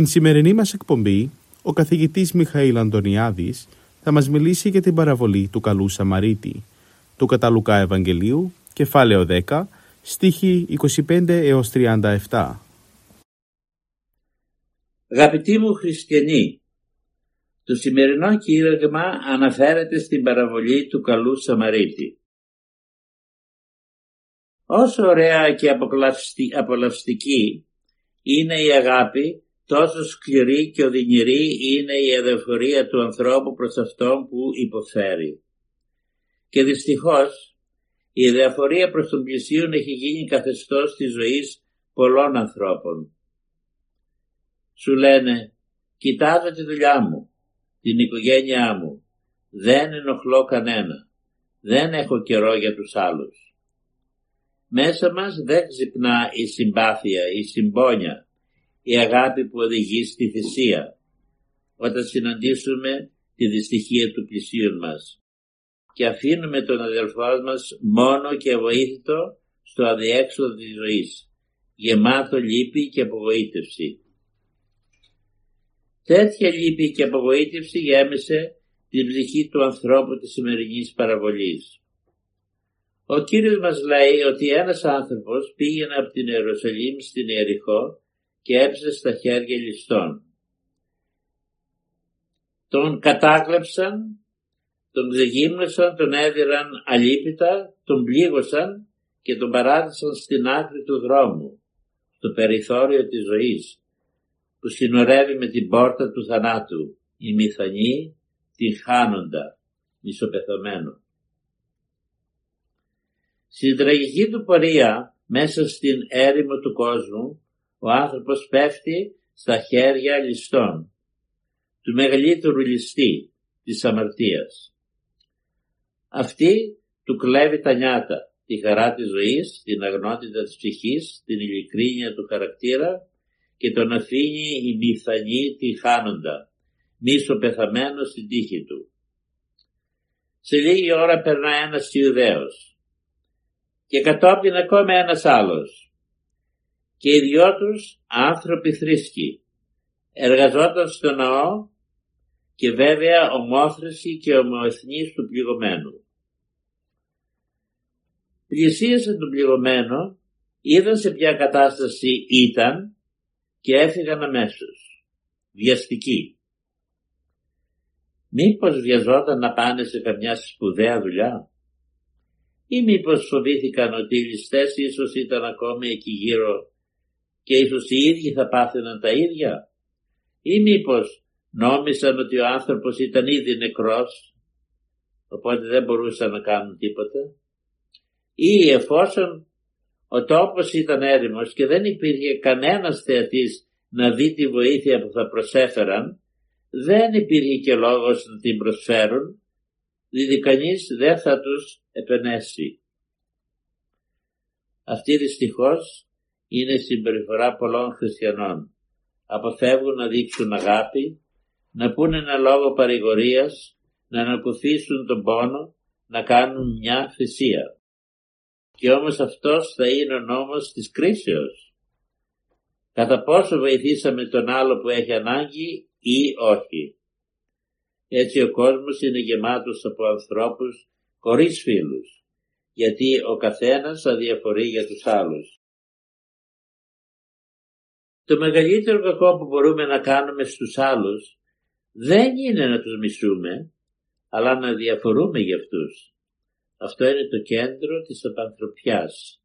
Στην σημερινή μας εκπομπή, ο καθηγητής Μιχαήλ Αντωνιάδης θα μας μιλήσει για την παραβολή του Καλού Σαμαρίτη, του Καταλουκά Ευαγγελίου, κεφάλαιο 10, στίχη 25 έως 37. Αγαπητοί μου χριστιανοί, το σημερινό κήρυγμα αναφέρεται στην παραβολή του Καλού Σαμαρίτη. Όσο ωραία και απολαυστική είναι η αγάπη τόσο σκληρή και οδυνηρή είναι η αδεφορία του ανθρώπου προς αυτόν που υποφέρει. Και δυστυχώς η διαφορία προς τον πλησίον έχει γίνει καθεστώς της ζωής πολλών ανθρώπων. Σου λένε, κοιτάζω τη δουλειά μου, την οικογένειά μου, δεν ενοχλώ κανένα, δεν έχω καιρό για τους άλλους. Μέσα μας δεν ξυπνά η συμπάθεια, η συμπόνια, η αγάπη που οδηγεί στη θυσία όταν συναντήσουμε τη δυστυχία του πλησίον μας και αφήνουμε τον αδελφό μας μόνο και βοήθητο στο αδιέξοδο της ζωής, γεμάτο λύπη και απογοήτευση. Τέτοια λύπη και απογοήτευση γέμισε την ψυχή του ανθρώπου της σημερινής παραβολής. Ο Κύριος μας λέει ότι ένας άνθρωπος πήγαινε από την Ιερουσαλήμ στην Ιεριχώ και έψες στα χέρια ληστών. Τον κατάκλεψαν, τον ξεγύμνωσαν, τον έδιραν αλίπητα, τον πλήγωσαν και τον παράτησαν στην άκρη του δρόμου, στο περιθώριο της ζωής, που συνορεύει με την πόρτα του θανάτου, η μηθανή την χάνοντα, μισοπεθωμένο. Στην τραγική του πορεία, μέσα στην έρημο του κόσμου, ο άνθρωπος πέφτει στα χέρια ληστών, του μεγαλύτερου ληστή της αμαρτίας. Αυτή του κλέβει τα νιάτα, τη χαρά της ζωής, την αγνότητα της ψυχής, την ειλικρίνεια του χαρακτήρα και τον αφήνει η μηθανή τη χάνοντα, μίσο πεθαμένος στην τύχη του. Σε λίγη ώρα περνά ένας Ιουδαίος και κατόπιν ακόμα ένας άλλος και οι δυο τους άνθρωποι θρήσκοι. Εργαζόταν στο ναό και βέβαια ομόθρηση και ομοεθνής του πληγωμένου. Πλησίασαν τον πληγωμένο, είδαν σε ποια κατάσταση ήταν και έφυγαν αμέσως, βιαστικοί. Μήπως βιαζόταν να πάνε σε καμιά σπουδαία δουλειά; Ή μήπως φοβήθηκαν ότι οι ληστές ίσως ήταν ακόμη εκεί γύρω και ίσως οι ίδιοι θα πάθαιναν τα ίδια; Ή μήπως νόμισαν ότι ο άνθρωπος ήταν ήδη νεκρός οπότε δεν μπορούσαν να κάνουν τίποτα; Ή εφόσον ο τόπος ήταν έρημος και δεν υπήρχε κανένας θεατής να δει τη βοήθεια που θα προσέφεραν δεν υπήρχε και λόγος να την προσφέρουν διότι κανείς δεν θα τους επενέσει. Αυτή δυστυχώς είναι η συμπεριφορά πολλών χριστιανών. Αποφεύγουν να δείξουν αγάπη, να πούνε ένα λόγο παρηγορίας, να ανακουφίσουν τον πόνο, να κάνουν μια θυσία. Και όμως αυτός θα είναι ο νόμος της κρίσεως. Κατά πόσο βοηθήσαμε τον άλλο που έχει ανάγκη ή όχι. Έτσι ο κόσμος είναι γεμάτος από ανθρώπους χωρίς φίλους, γιατί ο καθένας αδιαφορεί για τους άλλους. Το μεγαλύτερο κακό που μπορούμε να κάνουμε στους άλλους δεν είναι να τους μισούμε, αλλά να διαφορούμε για αυτούς. Αυτό είναι το κέντρο της απανθρωπιάς.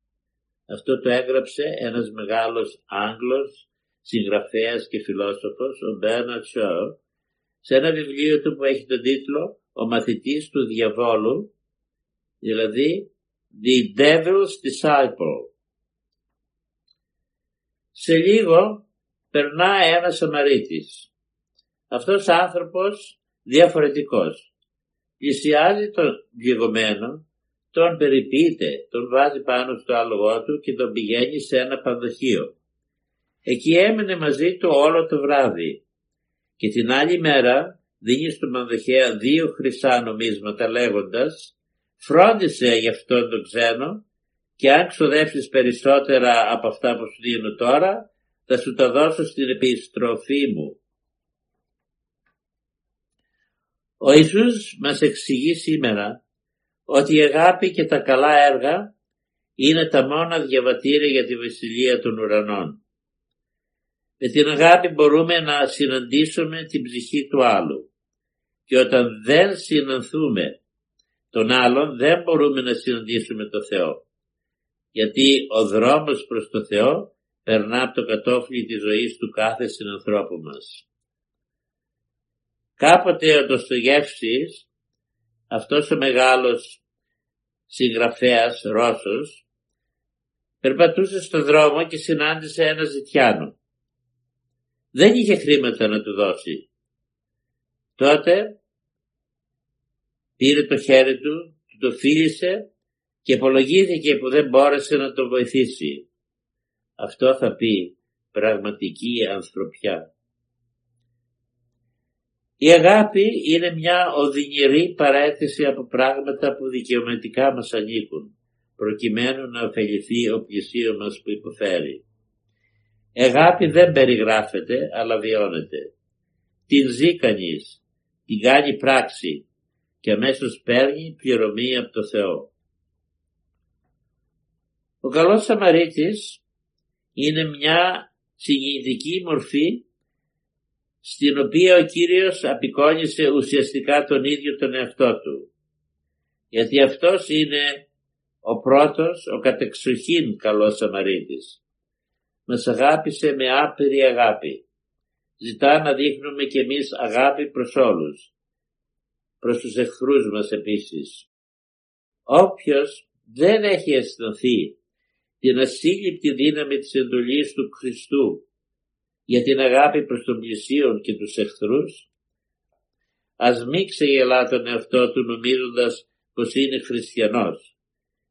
Αυτό το έγραψε ένας μεγάλος Άγγλος, συγγραφέας και φιλόσοφος, ο Μπέρναρτ Σόρ, σε ένα βιβλίο του που έχει τον τίτλο «Ο μαθητής του διαβόλου», δηλαδή «The Devil's Disciple». Σε λίγο περνά ένας Σαμαρίτης. Αυτός άνθρωπος διαφορετικός. Πλησιάζει τον διεγωμένο, τον περιποιείται, τον βάζει πάνω στο άλογο του και τον πηγαίνει σε ένα πανδοχείο. Εκεί έμεινε μαζί του όλο το βράδυ και την άλλη μέρα δίνει στον πανδοχέα δύο χρυσά νομίσματα λέγοντας «Φρόντισε για αυτόν τον ξένο και αν ξοδέψεις περισσότερα από αυτά που σου δίνω τώρα θα σου τα δώσω στην επιστροφή μου». Ο Ιησούς μας εξηγεί σήμερα ότι η αγάπη και τα καλά έργα είναι τα μόνα διαβατήρια για τη βασιλεία των ουρανών. Με την αγάπη μπορούμε να συναντήσουμε την ψυχή του άλλου και όταν δεν συνανθούμε τον άλλον δεν μπορούμε να συναντήσουμε το Θεό. Γιατί ο δρόμος προς το Θεό περνά από το κατόφλι της ζωής του κάθε συνανθρώπου μας. Κάποτε ο Ντοστογεύσης, αυτός ο μεγάλος συγγραφέας Ρώσος, περπατούσε στο δρόμο και συνάντησε ένα ζητιάνο. Δεν είχε χρήματα να του δώσει. Τότε πήρε το χέρι του, του το φίλησε και απολογήθηκε που δεν μπόρεσε να το βοηθήσει. Αυτό θα πει πραγματική ανθρωπιά. Η αγάπη είναι μια οδυνηρή παρέτηση από πράγματα που δικαιωματικά μας ανήκουν, προκειμένου να ωφεληθεί ο πλησίο μας που υποφέρει. Η αγάπη δεν περιγράφεται, αλλά βιώνεται. Την ζει κανείς, την κάνει πράξη και αμέσως παίρνει πληρωμή από το Θεό. Ο καλός Σαμαρίτης είναι μια συγκινητική μορφή στην οποία ο Κύριος απεικόνισε ουσιαστικά τον ίδιο τον εαυτό του. Γιατί αυτός είναι ο πρώτος, ο κατεξοχήν καλός Σαμαρίτης. Μας αγάπησε με άπειρη αγάπη. Ζητά να δείχνουμε κι εμείς αγάπη προς όλους. Προς τους εχθρούς μας επίσης. Όποιος δεν έχει αισθανθεί την ασύλληπτη δύναμη της εντολής του Χριστού για την αγάπη προς τον πλησίον και τους εχθρούς, ας μην ξεγελά τον εαυτό του νομίζοντας πως είναι χριστιανός.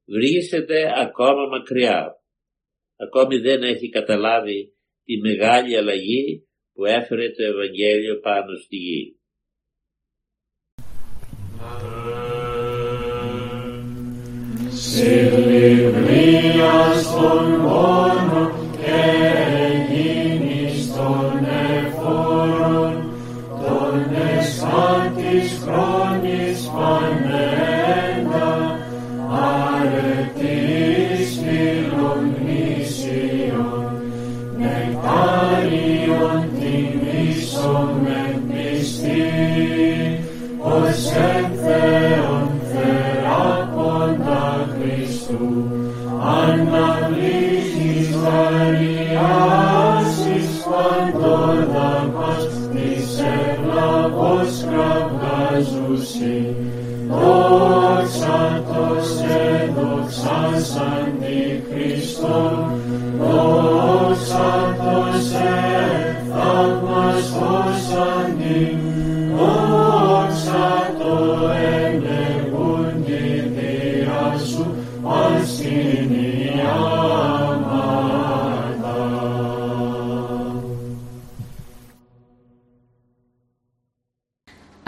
Βρίσκεται ακόμα μακριά. Ακόμη δεν έχει καταλάβει τη μεγάλη αλλαγή που έφερε το Ευαγγέλιο πάνω στη γη. Silvia the Bonn.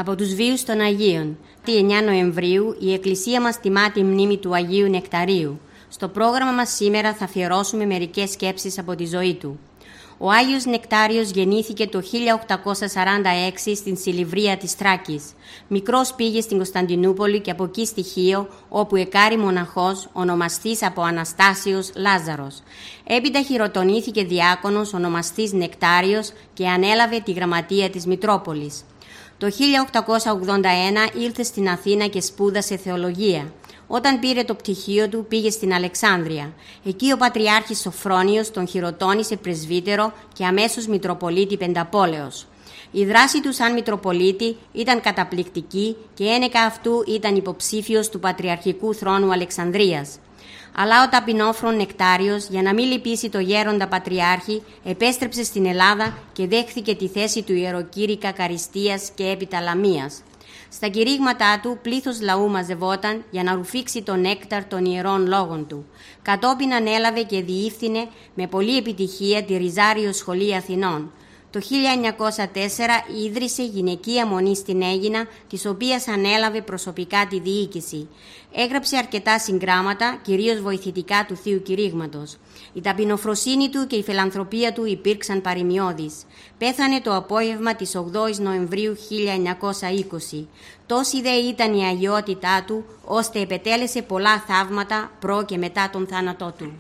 Από τους βίους των Αγίων. Τη 9 Νοεμβρίου η Εκκλησία μας τιμά τη μνήμη του Αγίου Νεκταρίου. Στο πρόγραμμα μας σήμερα θα αφιερώσουμε μερικές σκέψεις από τη ζωή του. Ο Άγιος Νεκτάριος γεννήθηκε το 1846 στην Σιλιβρία της Τράκης. Μικρός πήγε στην Κωνσταντινούπολη και από εκεί στη Χίο, όπου εκάρει μοναχός, ονομαστής από Αναστάσιος Λάζαρος. Έπειτα χειροτονήθηκε διάκονος, ονομαστής Νεκτάριος και ανέλαβε τη γραμματεία της Μητρόπολης. Το 1881 ήρθε στην Αθήνα και σπούδασε θεολογία. Όταν πήρε το πτυχίο του πήγε στην Αλεξάνδρεια. Εκεί ο Πατριάρχης Σοφρόνιος τον χειροτώνησε πρεσβύτερο και αμέσως Μητροπολίτη Πενταπόλεως. Η δράση του σαν Μητροπολίτη ήταν καταπληκτική και ένεκα αυτού ήταν υποψήφιος του Πατριαρχικού Θρόνου Αλεξανδρίας. Αλλά ο ταπεινόφρον Νεκτάριος, για να μην λυπήσει το γέροντα Πατριάρχη, επέστρεψε στην Ελλάδα και δέχθηκε τη θέση του ιεροκήρυκα Καριστίας και έπειτα Λαμίας. Στα κηρύγματά του πλήθος λαού μαζευόταν για να ρουφήξει τον νέκταρ των ιερών λόγων του. Κατόπιν ανέλαβε και διήφθηνε με πολλή επιτυχία τη Ριζάριο Σχολή Αθηνών. Το 1904 ίδρυσε γυναικεία μονή στην Έγινα, της οποίας ανέλαβε προσωπικά τη διοίκηση. Έγραψε αρκετά συγγράμματα, κυρίως βοηθητικά του Θείου Κηρύγματος. Η ταπεινοφροσύνη του και η φιλανθρωπία του υπήρξαν παρημιώδεις. Πέθανε το απόγευμα της 8ης Νοεμβρίου 1920. Τόση δε ήταν η αγιότητά του, ώστε επετέλεσε πολλά θαύματα προ και μετά τον θάνατό του.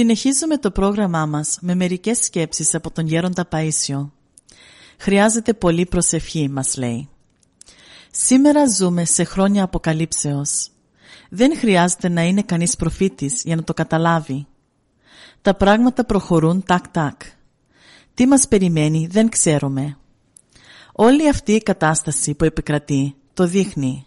Συνεχίζουμε το πρόγραμμά μας με μερικές σκέψεις από τον Γέροντα Παΐσιο. Χρειάζεται πολύ προσευχή, μας λέει. Σήμερα ζούμε σε χρόνια αποκαλύψεως. Δεν χρειάζεται να είναι κανείς προφήτης για να το καταλάβει. Τα πράγματα προχωρούν τάκ-τάκ. Τι μας περιμένει δεν ξέρουμε. Όλη αυτή η κατάσταση που επικρατεί το δείχνει.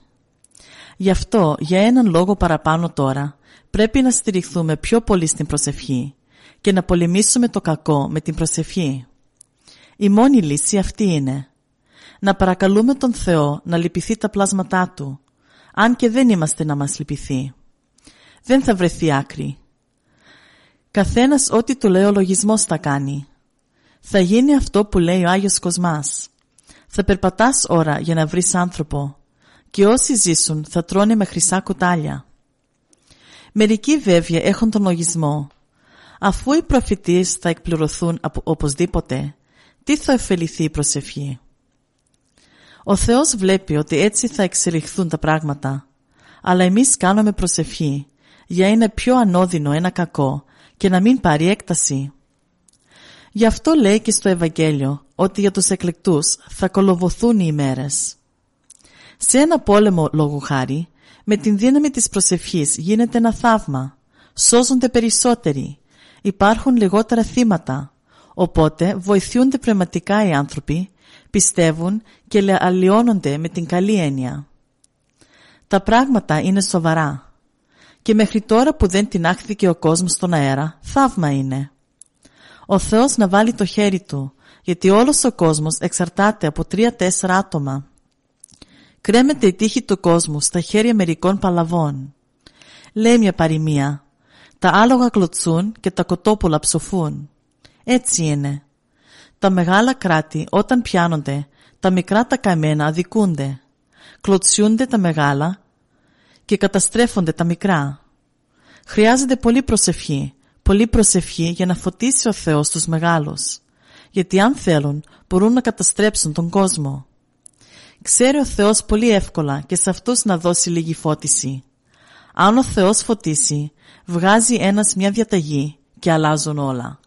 Γι' αυτό για έναν λόγο παραπάνω τώρα πρέπει να στηριχθούμε πιο πολύ στην προσευχή και να πολεμήσουμε το κακό με την προσευχή. Η μόνη λύση αυτή είναι να παρακαλούμε τον Θεό να λυπηθεί τα πλάσματά Του, αν και δεν είμαστε να μας λυπηθεί. Δεν θα βρεθεί άκρη. Καθένας ό,τι του λέει ο λογισμός θα κάνει. Θα γίνει αυτό που λέει ο Άγιος Κοσμάς. Θα περπατάς ώρα για να βρεις άνθρωπο και όσοι ζήσουν θα τρώνε με χρυσά κουτάλια. Μερικοί βέβαια έχουν τον λογισμό. Αφού οι προφητείες θα εκπληρωθούν οπωσδήποτε, τι θα ωφεληθεί η προσευχή; Ο Θεός βλέπει ότι έτσι θα εξελιχθούν τα πράγματα, αλλά εμείς κάνουμε προσευχή για είναι πιο ανώδυνο ένα κακό και να μην πάρει έκταση. Γι' αυτό λέει και στο Ευαγγέλιο ότι για τους εκλεκτούς θα κολοβοθούν οι ημέρες. Σε ένα πόλεμο λόγου χάρη, με την δύναμη της προσευχής γίνεται ένα θαύμα. Σώζονται περισσότεροι. Υπάρχουν λιγότερα θύματα. Οπότε βοηθούνται πνευματικά οι άνθρωποι, πιστεύουν και αλλοιώνονται με την καλή έννοια. Τα πράγματα είναι σοβαρά. Και μέχρι τώρα που δεν τεινάχθηκε ο κόσμος στον αέρα, θαύμα είναι. Ο Θεός να βάλει το χέρι Του, γιατί όλος ο κόσμος εξαρτάται από τρία-τέσσερα άτομα. Κρέμεται η τύχη του κόσμου στα χέρια μερικών παλαβών. Λέει μια παροιμία. Τα άλογα κλωτσούν και τα κοτόπουλα ψοφούν. Έτσι είναι. Τα μεγάλα κράτη όταν πιάνονται, τα μικρά τα καμένα αδικούνται. Κλωτσιούνται τα μεγάλα και καταστρέφονται τα μικρά. Χρειάζεται πολύ προσευχή, πολύ προσευχή για να φωτίσει ο Θεός τους μεγάλους. Γιατί αν θέλουν μπορούν να καταστρέψουν τον κόσμο. Ξέρει ο Θεός πολύ εύκολα και σε αυτούς να δώσει λίγη φώτιση. Αν ο Θεός φωτίσει, βγάζει ένας μια διαταγή και αλλάζουν όλα.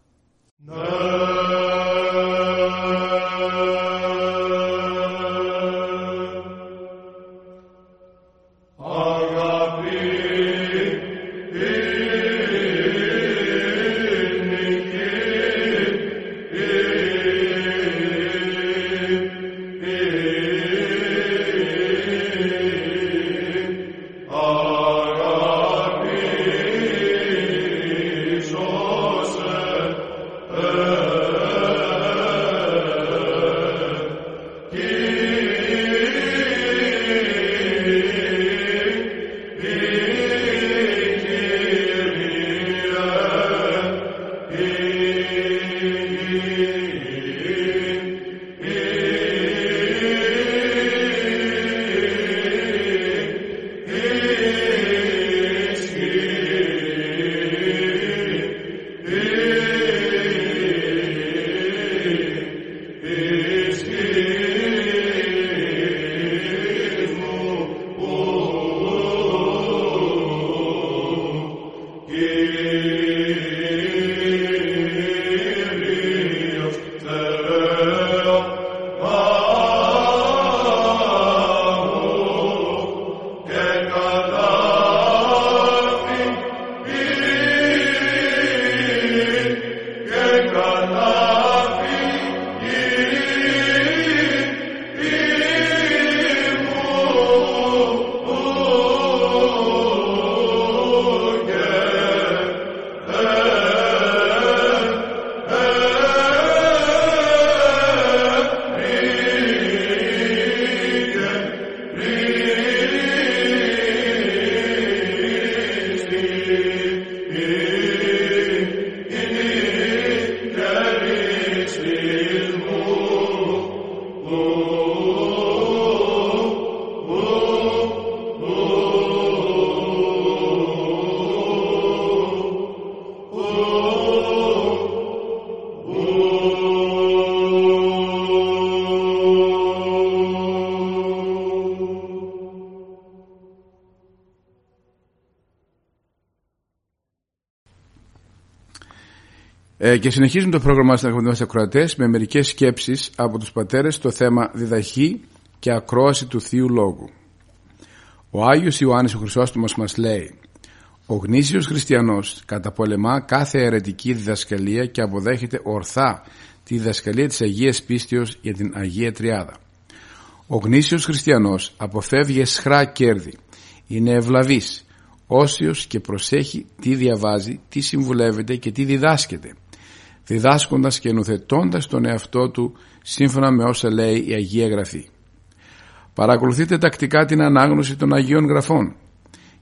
Ε, και συνεχίζουμε το πρόγραμμα στα αγαπητοί ακροατές με μερικές σκέψεις από τους πατέρες στο θέμα διδαχή και ακρόαση του Θείου Λόγου. Ο Άγιος Ιωάννης ο Χρυσόστομος μας λέει «Ο γνήσιος χριστιανός καταπολεμά κάθε αιρετική διδασκαλία και αποδέχεται ορθά τη διδασκαλία της Αγίας Πίστεως για την Αγία Τριάδα. Ο γνήσιος χριστιανός αποφεύγει εσχρά κέρδη, είναι ευλαβής, όσιος και προσέχει τι διαβάζει, τι συμβουλεύεται και τι διδάσκεται, διδάσκοντας και νουθετώντας τον εαυτό του σύμφωνα με όσα λέει η Αγία Γραφή. Παρακολουθείτε τακτικά την ανάγνωση των Αγίων Γραφών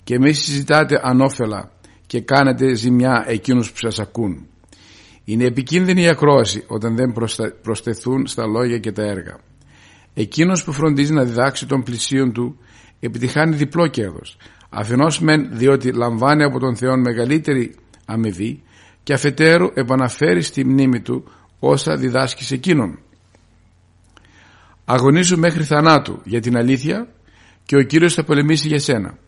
και μη συζητάτε ανώφελα και κάνετε ζημιά εκείνους που σας ακούν. Είναι επικίνδυνη η ακρόαση όταν δεν προσθεθούν στα λόγια και τα έργα. Εκείνος που φροντίζει να διδάξει των πλησίων του επιτυχάνει διπλό κέρδος. Αφενός μεν διότι λαμβάνει από τον Θεό μεγαλύτερη αμοιβή και αφετέρου επαναφέρει στη μνήμη του όσα διδάσκεις σε εκείνον. Αγωνίζου μέχρι θανάτου για την αλήθεια και ο Κύριος θα πολεμήσει για σένα.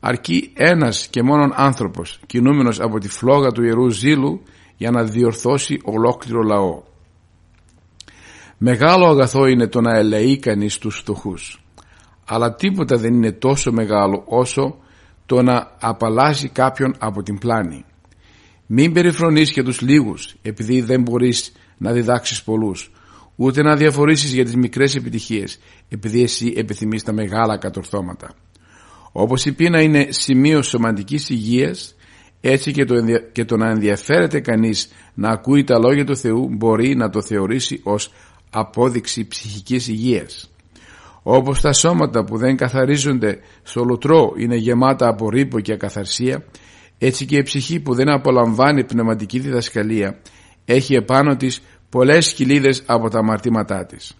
Αρκεί ένας και μόνον άνθρωπος κινούμενος από τη φλόγα του Ιερού Ζήλου για να διορθώσει ολόκληρο λαό. Μεγάλο αγαθό είναι το να ελεεί κανείς τους φτωχούς. αλλά τίποτα δεν είναι τόσο μεγάλο όσο το να απαλλάζει κάποιον από την πλάνη. Μην περιφρονείς και τους λίγους επειδή δεν μπορείς να διδάξεις πολλούς ούτε να διαφορήσεις για τις μικρές επιτυχίες επειδή εσύ επιθυμείς τα μεγάλα κατορθώματα. Όπως η πείνα είναι σημείο σωματικής υγείας έτσι και το, και το να ενδιαφέρεται κανείς να ακούει τα λόγια του Θεού μπορεί να το θεωρήσει ως απόδειξη ψυχικής υγείας. Όπως τα σώματα που δεν καθαρίζονται στο λουτρό είναι γεμάτα από ρήπο και ακαθαρσία, έτσι και η ψυχή που δεν απολαμβάνει πνευματική διδασκαλία έχει επάνω της πολλές κοιλίδες από τα αμαρτήματά της.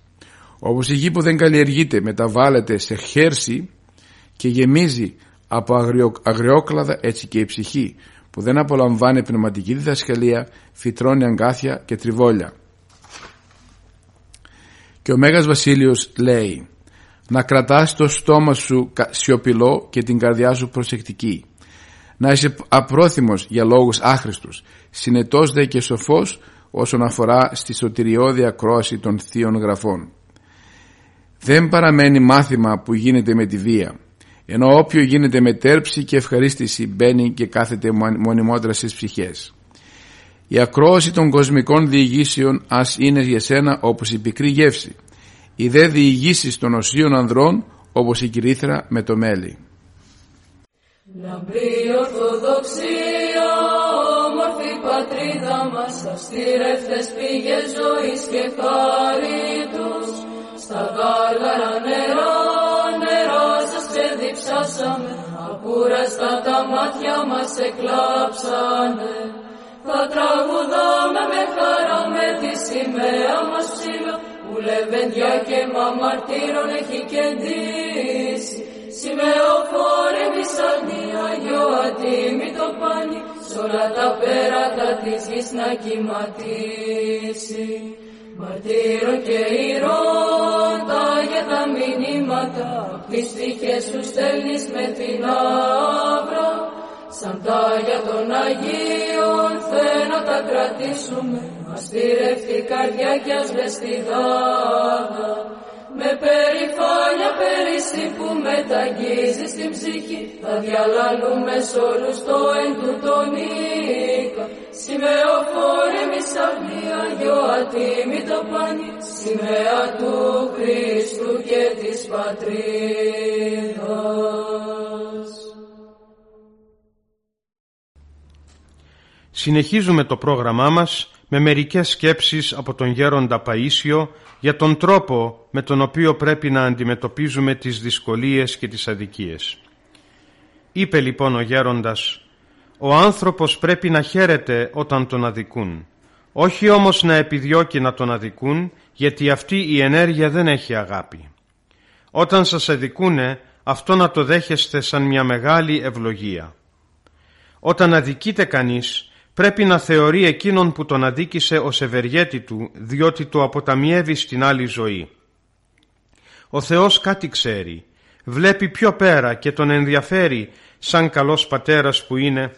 Όπως η γη που δεν καλλιεργείται μεταβάλλεται σε χέρση και γεμίζει από αγριόκλαδα έτσι και η ψυχή που δεν απολαμβάνει πνευματική διδασκαλία φυτρώνει αγκάθια και τριβόλια. Και ο Μέγας Βασίλειος λέει να κρατάς το στόμα σου σιωπηλό και την καρδιά σου προσεκτική. Να είσαι απρόθυμος για λόγους άχρηστους, συνετός δε και σοφός όσον αφορά στη σωτηριώδη ακρόαση των θείων γραφών. Δεν παραμένει μάθημα που γίνεται με τη βία, ενώ όποιο γίνεται με τέρψη και ευχαρίστηση μπαίνει και κάθεται μονιμότερα στις ψυχές. Η ακρόαση των κοσμικών διηγήσεων ας είναι για σένα όπως η πικρή γεύση. Οι δε διηγήσεις των οσίων ανδρών όπως η κυρίθρα με το μέλι. Λαμπρή Ορθοδοξία, όμορφη πατρίδα μας, αυστηρεύτες πήγες ζωής και χάριτους, στα γάλαρα νερά, νερά σας ξεδιψάσαμε, ακούραστα τα μάτια μας εκλάψανε. Θα τραγουδάμε με χαρά με τη σημαία μας ψηλά που λεβέντια και μαμαρτύρων έχει κεντήσει. Σημεοφόρε μισαλνή Αγιο ατίμητο πάνι σ' όλα τα πέρατα της γης να κυματίσει. Μαρτύρων και ηρών τα για τα μηνύματα τις τύχες σου στέλνεις με την άβρα Σαν τα για των Αγίων θέλω τα κρατήσουμε Αστηρεύτη καρδιά κι ας δάδα Με περηφάνια περίστη που μεταγγίζει στην ψυχή. Θα διαλαλούμε σ' όλους το εν του τον οίκα Σημεοφόρε μη σταχνή Αγιο ατίμητο πανί Σημαία του Χριστού και της Πατρίδας Συνεχίζουμε το πρόγραμμά μας με μερικές σκέψεις από τον Γέροντα Παΐσιο για τον τρόπο με τον οποίο πρέπει να αντιμετωπίζουμε τις δυσκολίες και τις αδικίες. Είπε λοιπόν ο Γέροντας «Ο άνθρωπος πρέπει να χαίρεται όταν τον αδικούν, όχι όμως να επιδιώκει να τον αδικούν, γιατί αυτή η ενέργεια δεν έχει αγάπη. Όταν σας αδικούνε, αυτό να το δέχεστε σαν μια μεγάλη ευλογία. Όταν αδικείται κανείς, πρέπει να θεωρεί εκείνον που τον αδίκησε ως ευεργέτη του, διότι το αποταμιεύει στην άλλη ζωή. Ο Θεός κάτι ξέρει, βλέπει πιο πέρα και τον ενδιαφέρει σαν καλός πατέρας που είναι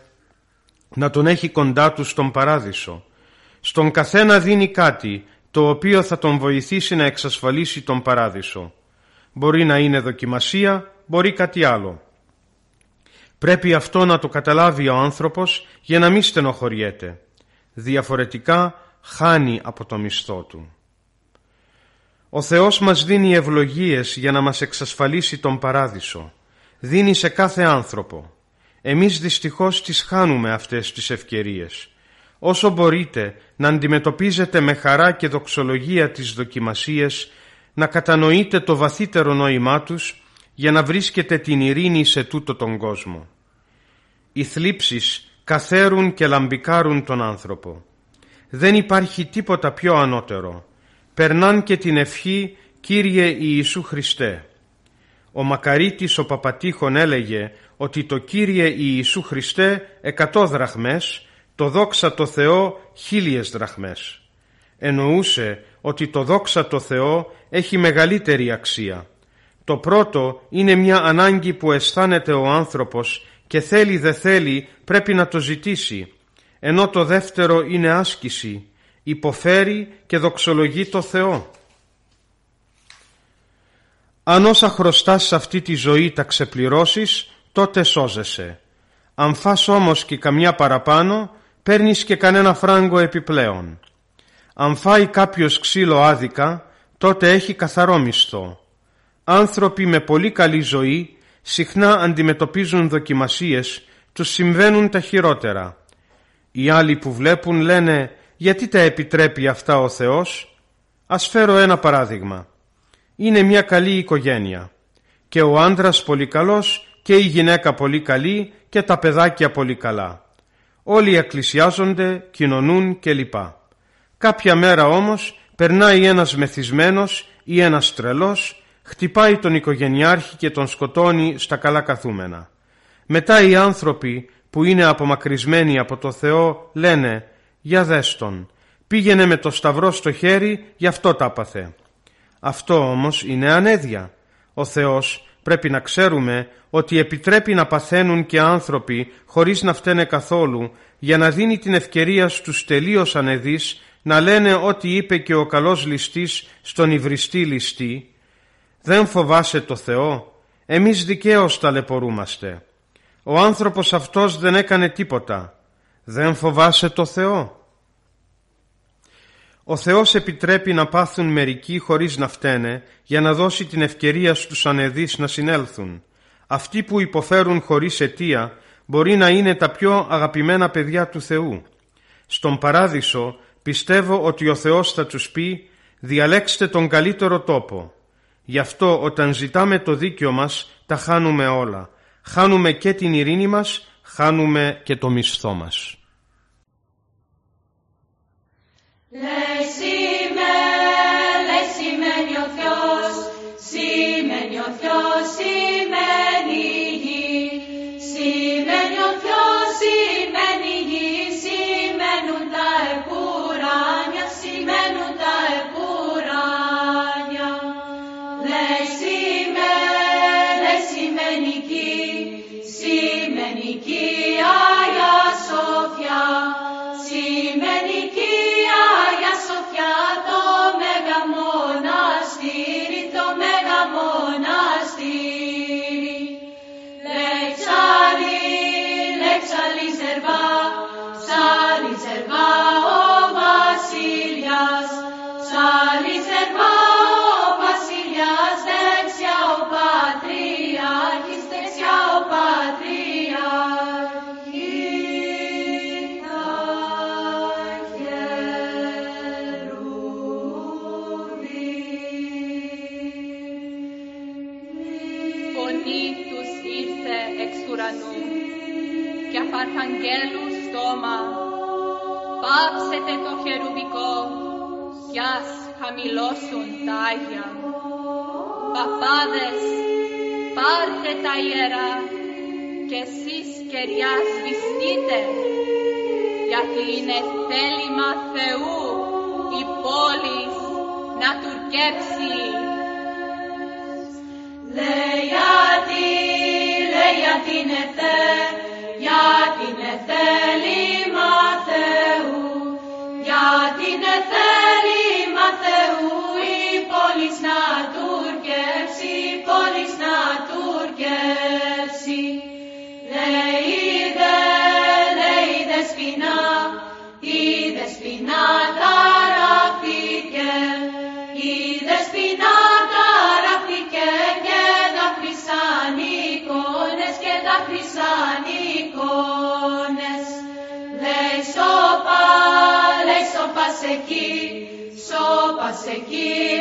να τον έχει κοντά του στον παράδεισο. Στον καθένα δίνει κάτι το οποίο θα τον βοηθήσει να εξασφαλίσει τον παράδεισο. Μπορεί να είναι δοκιμασία, μπορεί κάτι άλλο. Πρέπει αυτό να το καταλάβει ο άνθρωπος για να μην στενοχωριέται. Διαφορετικά χάνει από το μισθό του. Ο Θεός μας δίνει ευλογίες για να μας εξασφαλίσει τον παράδεισο. Δίνει σε κάθε άνθρωπο. Εμείς δυστυχώς τις χάνουμε αυτές τις ευκαιρίες. Όσο μπορείτε να αντιμετωπίζετε με χαρά και δοξολογία τις δοκιμασίες, να κατανοείτε το βαθύτερο νόημά τους για να βρίσκετε την ειρήνη σε τούτο τον κόσμο. Οι θλίψεις καθαίρουν και λαμπικάρουν τον άνθρωπο. Δεν υπάρχει τίποτα πιο ανώτερο. Περνάν και την ευχή «Κύριε Ιησού Χριστέ». Ο Μακαρίτης ο Παπατήχων έλεγε ότι το «Κύριε Ιησού Χριστέ» εκατό δραχμές, το «Δόξα το Θεό» χίλιες δραχμές. Εννοούσε ότι το «Δόξα το Θεό» έχει μεγαλύτερη αξία. Το πρώτο είναι μια ανάγκη που αισθάνεται ο άνθρωπος και θέλει δε θέλει πρέπει να το ζητήσει, ενώ το δεύτερο είναι άσκηση, υποφέρει και δοξολογεί το Θεό. Αν όσα χρωστάς σε αυτή τη ζωή τα ξεπληρώσεις, τότε σώζεσαι. Αν φας όμως και καμιά παραπάνω, παίρνεις και κανένα φράγκο επιπλέον. Αν φάει κάποιος ξύλο άδικα, τότε έχει καθαρό μισθό. Άνθρωποι με πολύ καλή ζωή συχνά αντιμετωπίζουν δοκιμασίες, τους συμβαίνουν τα χειρότερα. Οι άλλοι που βλέπουν λένε γιατί τα επιτρέπει αυτά ο Θεός; Ας φέρω ένα παράδειγμα. Είναι μια καλή οικογένεια και ο άντρας πολύ καλός και η γυναίκα πολύ καλή και τα παιδάκια πολύ καλά. Όλοι εκκλησιάζονται, κοινωνούν κλπ. Κάποια μέρα όμως περνάει ένας μεθυσμένος ή ένας τρελός χτυπάει τον οικογενειάρχη και τον σκοτώνει στα καλά καθούμενα. Μετά οι άνθρωποι που είναι απομακρυσμένοι από το Θεό λένε «Για δες τον, πήγαινε με το σταυρό στο χέρι, γι' αυτό τα έπαθε». Αυτό όμως είναι ανέδεια. Ο Θεός πρέπει να ξέρουμε ότι επιτρέπει να παθαίνουν και άνθρωποι χωρίς να φταίνε καθόλου για να δίνει την ευκαιρία στους τελείως ανεδείς να λένε ό,τι είπε και ο καλός ληστής στον υβριστή ληστή δεν φοβάσαι το Θεό, εμείς δικαίως ταλαιπωρούμαστε. Ο άνθρωπος αυτός δεν έκανε τίποτα. Δεν φοβάσαι το Θεό. Ο Θεός επιτρέπει να πάθουν μερικοί χωρίς να φταίνε για να δώσει την ευκαιρία στους ανεδείς να συνέλθουν. Αυτοί που υποφέρουν χωρίς αιτία μπορεί να είναι τα πιο αγαπημένα παιδιά του Θεού. Στον Παράδεισο πιστεύω ότι ο Θεός θα τους πει «Διαλέξτε τον καλύτερο τόπο». Γι' αυτό όταν ζητάμε το δίκαιο μας τα χάνουμε όλα. Χάνουμε και την ειρήνη μας, χάνουμε και το μισθό μας. Αρχαγγέλου στόμα, πάψετε το χερουβικό κι ας χαμηλώσουν τα Άγια. Παπάδες, πάρτε τα ιερά και εσείς κεριά σβηστείτε, γιατί είναι θέλημα Θεού η πόλη να τουρκέψει. Σώπα σε εκεί,